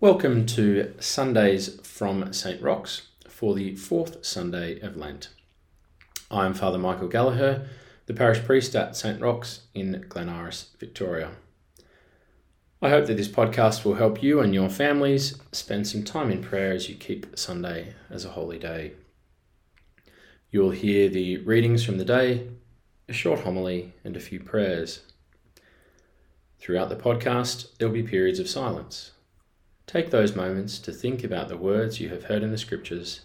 Welcome to Sundays from St. Roch's for the fourth Sunday of Lent. I'm Father Michael Gallagher, the parish priest at St. Roch's in Glen Iris, Victoria. I hope that this podcast will help you and your families spend some time in prayer as you keep Sunday as a holy day. You will hear the readings from the day, a short homily, and a few prayers. Throughout the podcast, there will be periods of silence Take those moments to think about the words you have heard in the Scriptures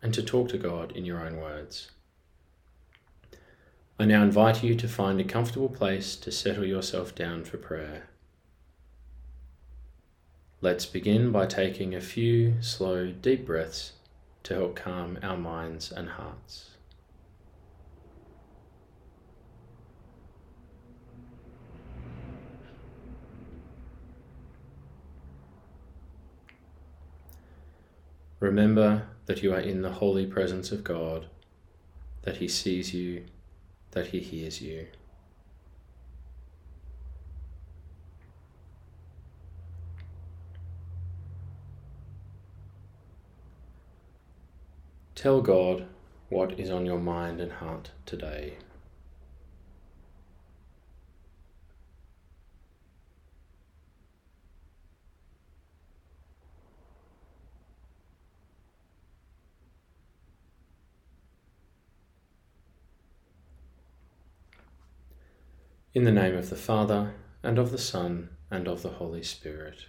and to talk to God in your own words. I now invite you to find a comfortable place to settle yourself down for prayer. Let's begin by taking a few slow, deep breaths to help calm our minds and hearts. Remember that you are in the holy presence of God, that He sees you, that He hears you. Tell God what is on your mind and heart today. In the name of the Father, and of the Son, and of the Holy Spirit.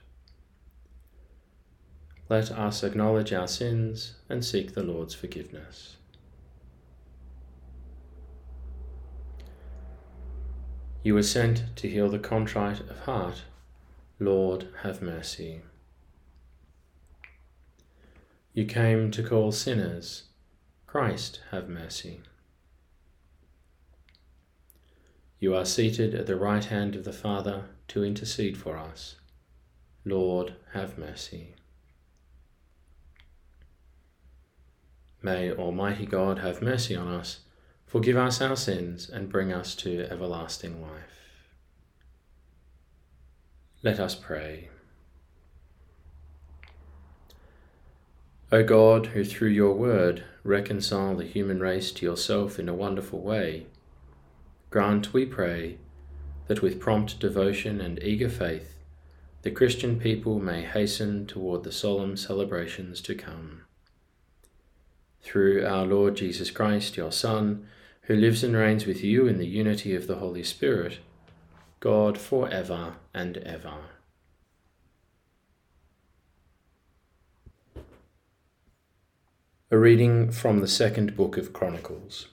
Let us acknowledge our sins and seek the Lord's forgiveness. You were sent to heal the contrite of heart. Lord, have mercy. You came to call sinners. Christ, have mercy. You are seated at the right hand of the Father to intercede for us. Lord, have mercy. May Almighty God have mercy on us, forgive us our sins, and bring us to everlasting life. Let us pray. O God, who through your word reconcile the human race to yourself in a wonderful way, Grant, we pray, that with prompt devotion and eager faith, the Christian people may hasten toward the solemn celebrations to come. Through our Lord Jesus Christ, your Son, who lives and reigns with you in the unity of the Holy Spirit, God for ever and ever. A reading from the second book of Chronicles.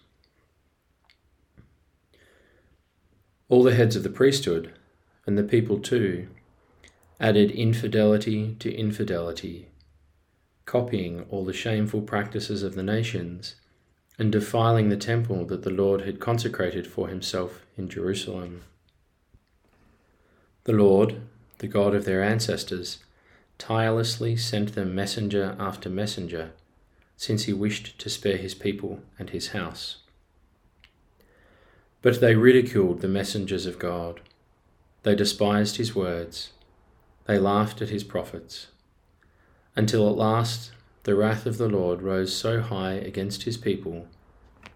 All the heads of the priesthood, and the people too, added infidelity to infidelity, copying all the shameful practices of the nations, and defiling the temple that the Lord had consecrated for himself in Jerusalem. The Lord, the God of their ancestors, tirelessly sent them messenger after messenger, since he wished to spare his people and his house. But they ridiculed the messengers of God. They despised his words. They laughed at his prophets. Until at last the wrath of the Lord rose so high against his people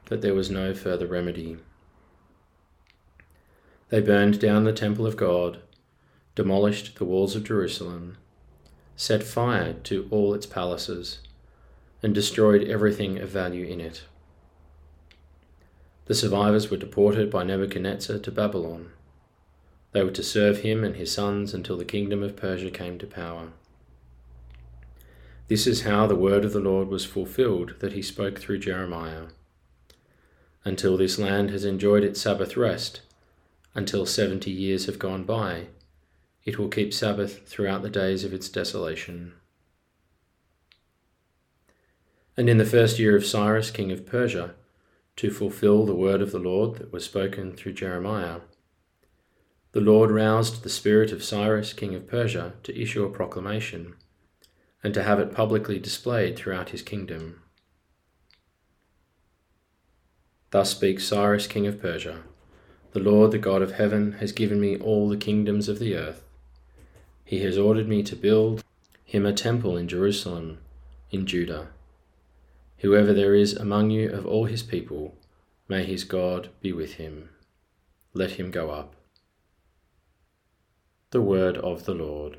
that there was no further remedy. They burned down the temple of God, demolished the walls of Jerusalem, set fire to all its palaces, and destroyed everything of value in it. The survivors were deported by Nebuchadnezzar to Babylon. They were to serve him and his sons until the kingdom of Persia came to power. This is how the word of the Lord was fulfilled that he spoke through Jeremiah. Until this land has enjoyed its Sabbath rest, until seventy years have gone by, it will keep Sabbath throughout the days of its desolation. And in the first year of Cyrus, king of Persia, to fulfill the word of the Lord that was spoken through Jeremiah. The Lord roused the spirit of Cyrus, king of Persia, to issue a proclamation, and to have it publicly displayed throughout his kingdom. Thus speaks Cyrus, king of Persia The Lord, the God of heaven, has given me all the kingdoms of the earth. He has ordered me to build him a temple in Jerusalem, in Judah. Whoever there is among you of all his people, may his God be with him. Let him go up. The word of the Lord.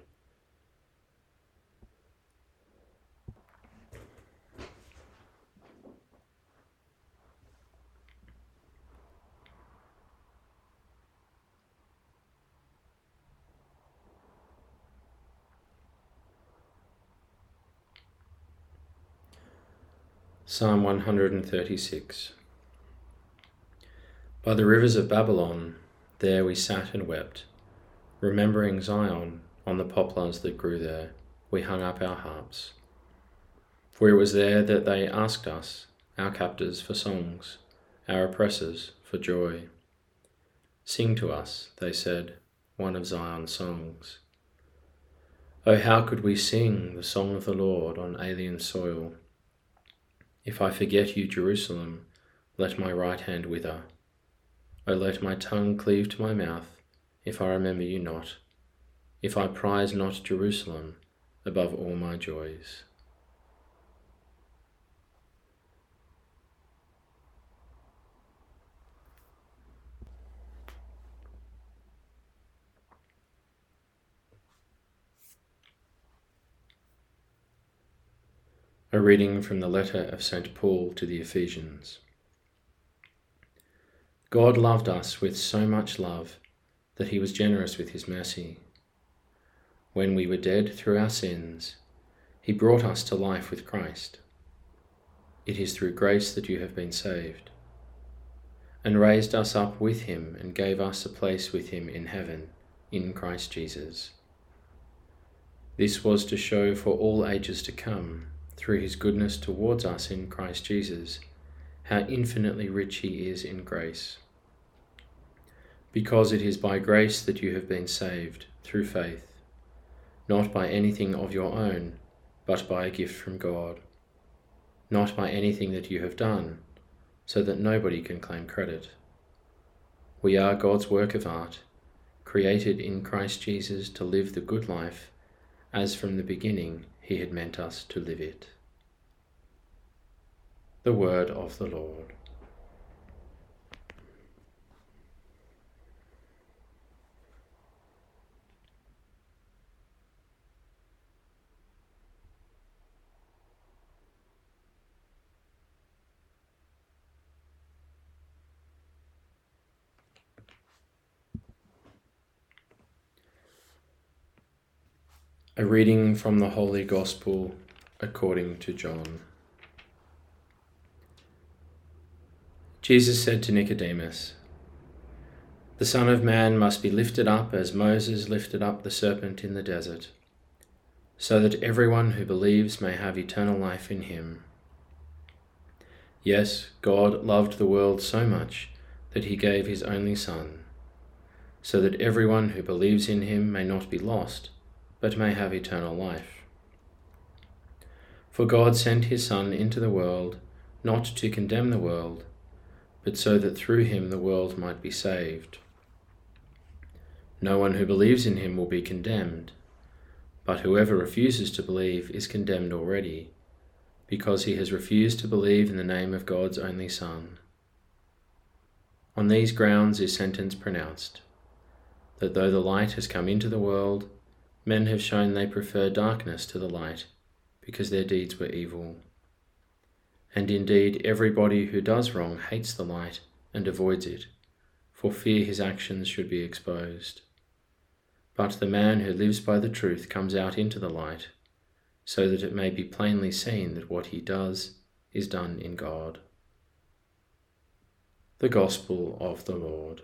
Psalm 136 By the rivers of Babylon, there we sat and wept. Remembering Zion, on the poplars that grew there, we hung up our harps. For it was there that they asked us, our captors, for songs, our oppressors for joy. Sing to us, they said, one of Zion's songs. Oh, how could we sing the song of the Lord on alien soil? If I forget you, Jerusalem, let my right hand wither. O let my tongue cleave to my mouth, if I remember you not, if I prize not Jerusalem above all my joys. A reading from the letter of St. Paul to the Ephesians. God loved us with so much love that he was generous with his mercy. When we were dead through our sins, he brought us to life with Christ. It is through grace that you have been saved, and raised us up with him and gave us a place with him in heaven, in Christ Jesus. This was to show for all ages to come through his goodness towards us in Christ Jesus, how infinitely rich he is in grace. Because it is by grace that you have been saved, through faith, not by anything of your own, but by a gift from God, not by anything that you have done, so that nobody can claim credit. We are God's work of art, created in Christ Jesus to live the good life, as from the beginning he had meant us to live it. The word of the Lord. A reading from the Holy Gospel according to John. Jesus said to Nicodemus, The Son of Man must be lifted up as Moses lifted up the serpent in the desert, so that everyone who believes may have eternal life in him. Yes, God loved the world so much that he gave his only Son, so that everyone who believes in him may not be lost but may have eternal life. For God sent his Son into the world not to condemn the world, but so that through him the world might be saved. No one who believes in him will be condemned, but whoever refuses to believe is condemned already, because he has refused to believe in the name of God's only Son. On these grounds is sentence pronounced that though the light has come into the world, Men have shown they prefer darkness to the light, because their deeds were evil. And indeed, everybody who does wrong hates the light and avoids it, for fear his actions should be exposed. But the man who lives by the truth comes out into the light, so that it may be plainly seen that what he does is done in God. The Gospel of the Lord.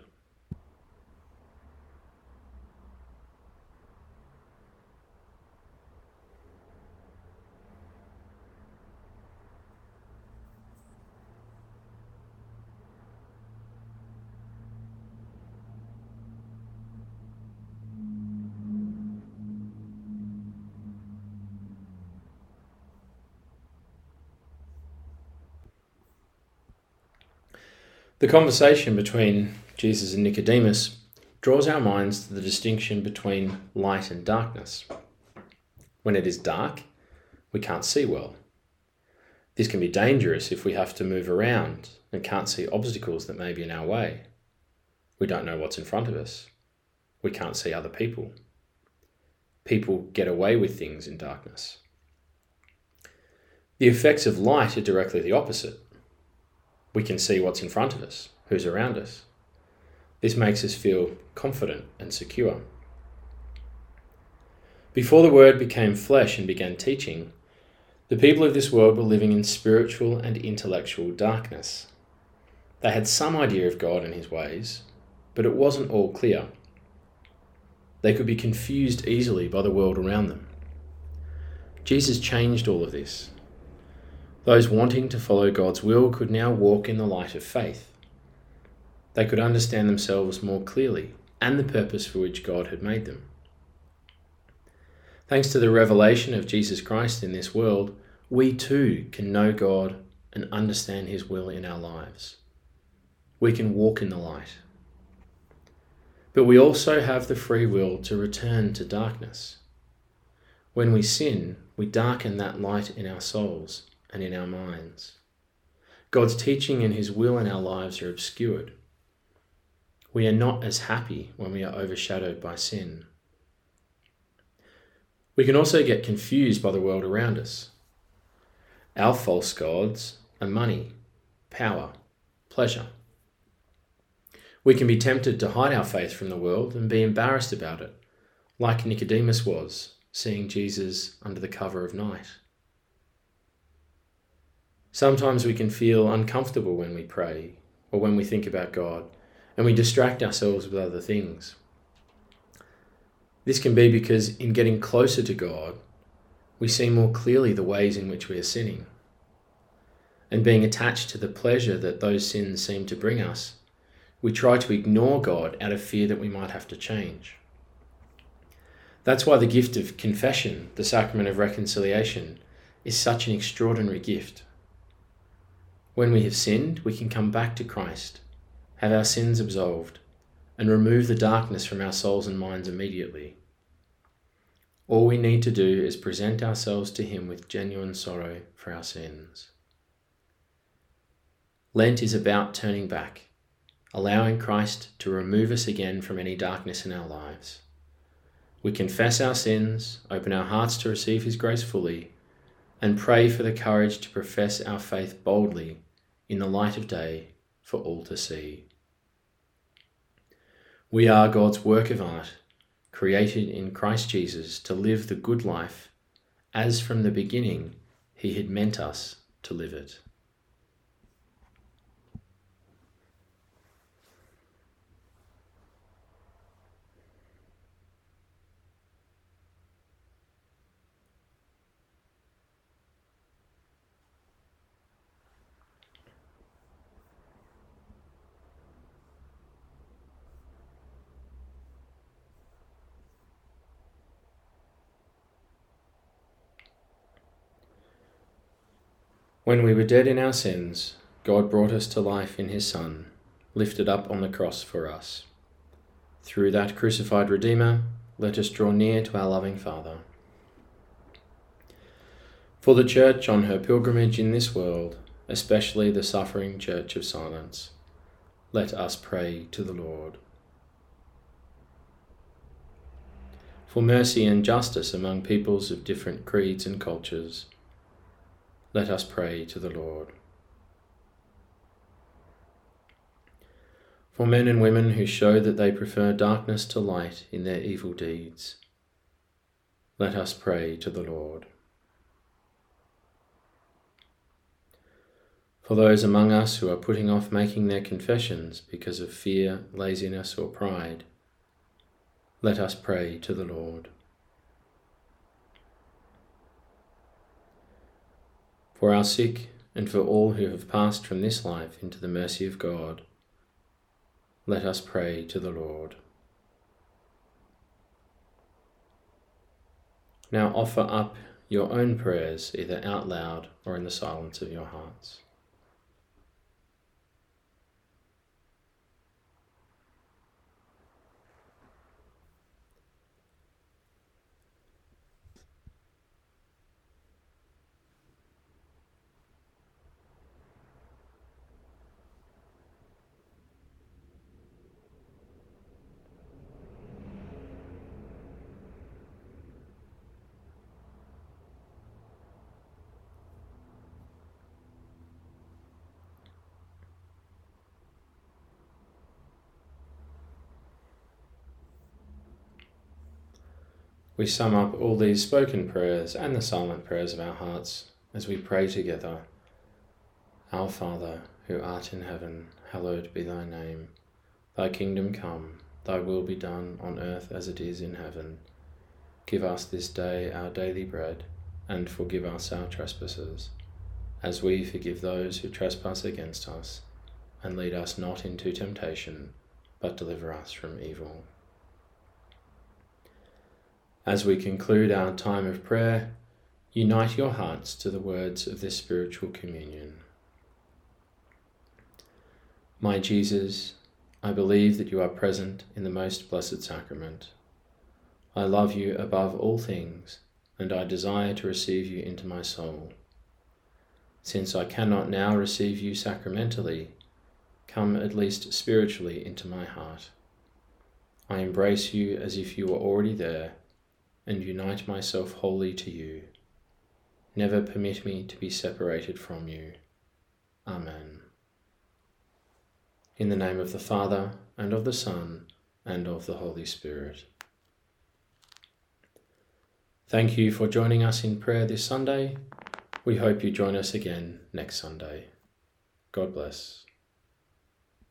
The conversation between Jesus and Nicodemus draws our minds to the distinction between light and darkness. When it is dark, we can't see well. This can be dangerous if we have to move around and can't see obstacles that may be in our way. We don't know what's in front of us. We can't see other people. People get away with things in darkness. The effects of light are directly the opposite. We can see what's in front of us, who's around us. This makes us feel confident and secure. Before the Word became flesh and began teaching, the people of this world were living in spiritual and intellectual darkness. They had some idea of God and His ways, but it wasn't all clear. They could be confused easily by the world around them. Jesus changed all of this. Those wanting to follow God's will could now walk in the light of faith. They could understand themselves more clearly and the purpose for which God had made them. Thanks to the revelation of Jesus Christ in this world, we too can know God and understand His will in our lives. We can walk in the light. But we also have the free will to return to darkness. When we sin, we darken that light in our souls and in our minds. God's teaching and His will in our lives are obscured. We are not as happy when we are overshadowed by sin. We can also get confused by the world around us. Our false gods are money, power, pleasure. We can be tempted to hide our faith from the world and be embarrassed about it, like Nicodemus was, seeing Jesus under the cover of night. Sometimes we can feel uncomfortable when we pray or when we think about God, and we distract ourselves with other things. This can be because in getting closer to God, we see more clearly the ways in which we are sinning. And being attached to the pleasure that those sins seem to bring us, we try to ignore God out of fear that we might have to change. That's why the gift of confession, the sacrament of reconciliation, is such an extraordinary gift. When we have sinned, we can come back to Christ, have our sins absolved, and remove the darkness from our souls and minds immediately. All we need to do is present ourselves to Him with genuine sorrow for our sins. Lent is about turning back, allowing Christ to remove us again from any darkness in our lives. We confess our sins, open our hearts to receive His grace fully, and pray for the courage to profess our faith boldly in the light of day for all to see. We are God's work of art, created in Christ Jesus to live the good life as from the beginning He had meant us to live it. When we were dead in our sins, God brought us to life in His Son, lifted up on the cross for us. Through that crucified Redeemer, let us draw near to our loving Father. For the Church on her pilgrimage in this world, especially the suffering Church of Silence, let us pray to the Lord. For mercy and justice among peoples of different creeds and cultures, let us pray to the Lord. For men and women who show that they prefer darkness to light in their evil deeds, let us pray to the Lord. For those among us who are putting off making their confessions because of fear, laziness, or pride, let us pray to the Lord. For our sick, and for all who have passed from this life into the mercy of God, let us pray to the Lord. Now offer up your own prayers either out loud or in the silence of your hearts. We sum up all these spoken prayers and the silent prayers of our hearts as we pray together. Our Father, who art in heaven, hallowed be thy name. Thy kingdom come, thy will be done on earth as it is in heaven. Give us this day our daily bread, and forgive us our trespasses, as we forgive those who trespass against us. And lead us not into temptation, but deliver us from evil. As we conclude our time of prayer, unite your hearts to the words of this spiritual communion. My Jesus, I believe that you are present in the most blessed sacrament. I love you above all things, and I desire to receive you into my soul. Since I cannot now receive you sacramentally, come at least spiritually into my heart. I embrace you as if you were already there and unite myself wholly to you. Never permit me to be separated from you. Amen. In the name of the Father, and of the Son, and of the Holy Spirit. Thank you for joining us in prayer this Sunday. We hope you join us again next Sunday. God bless.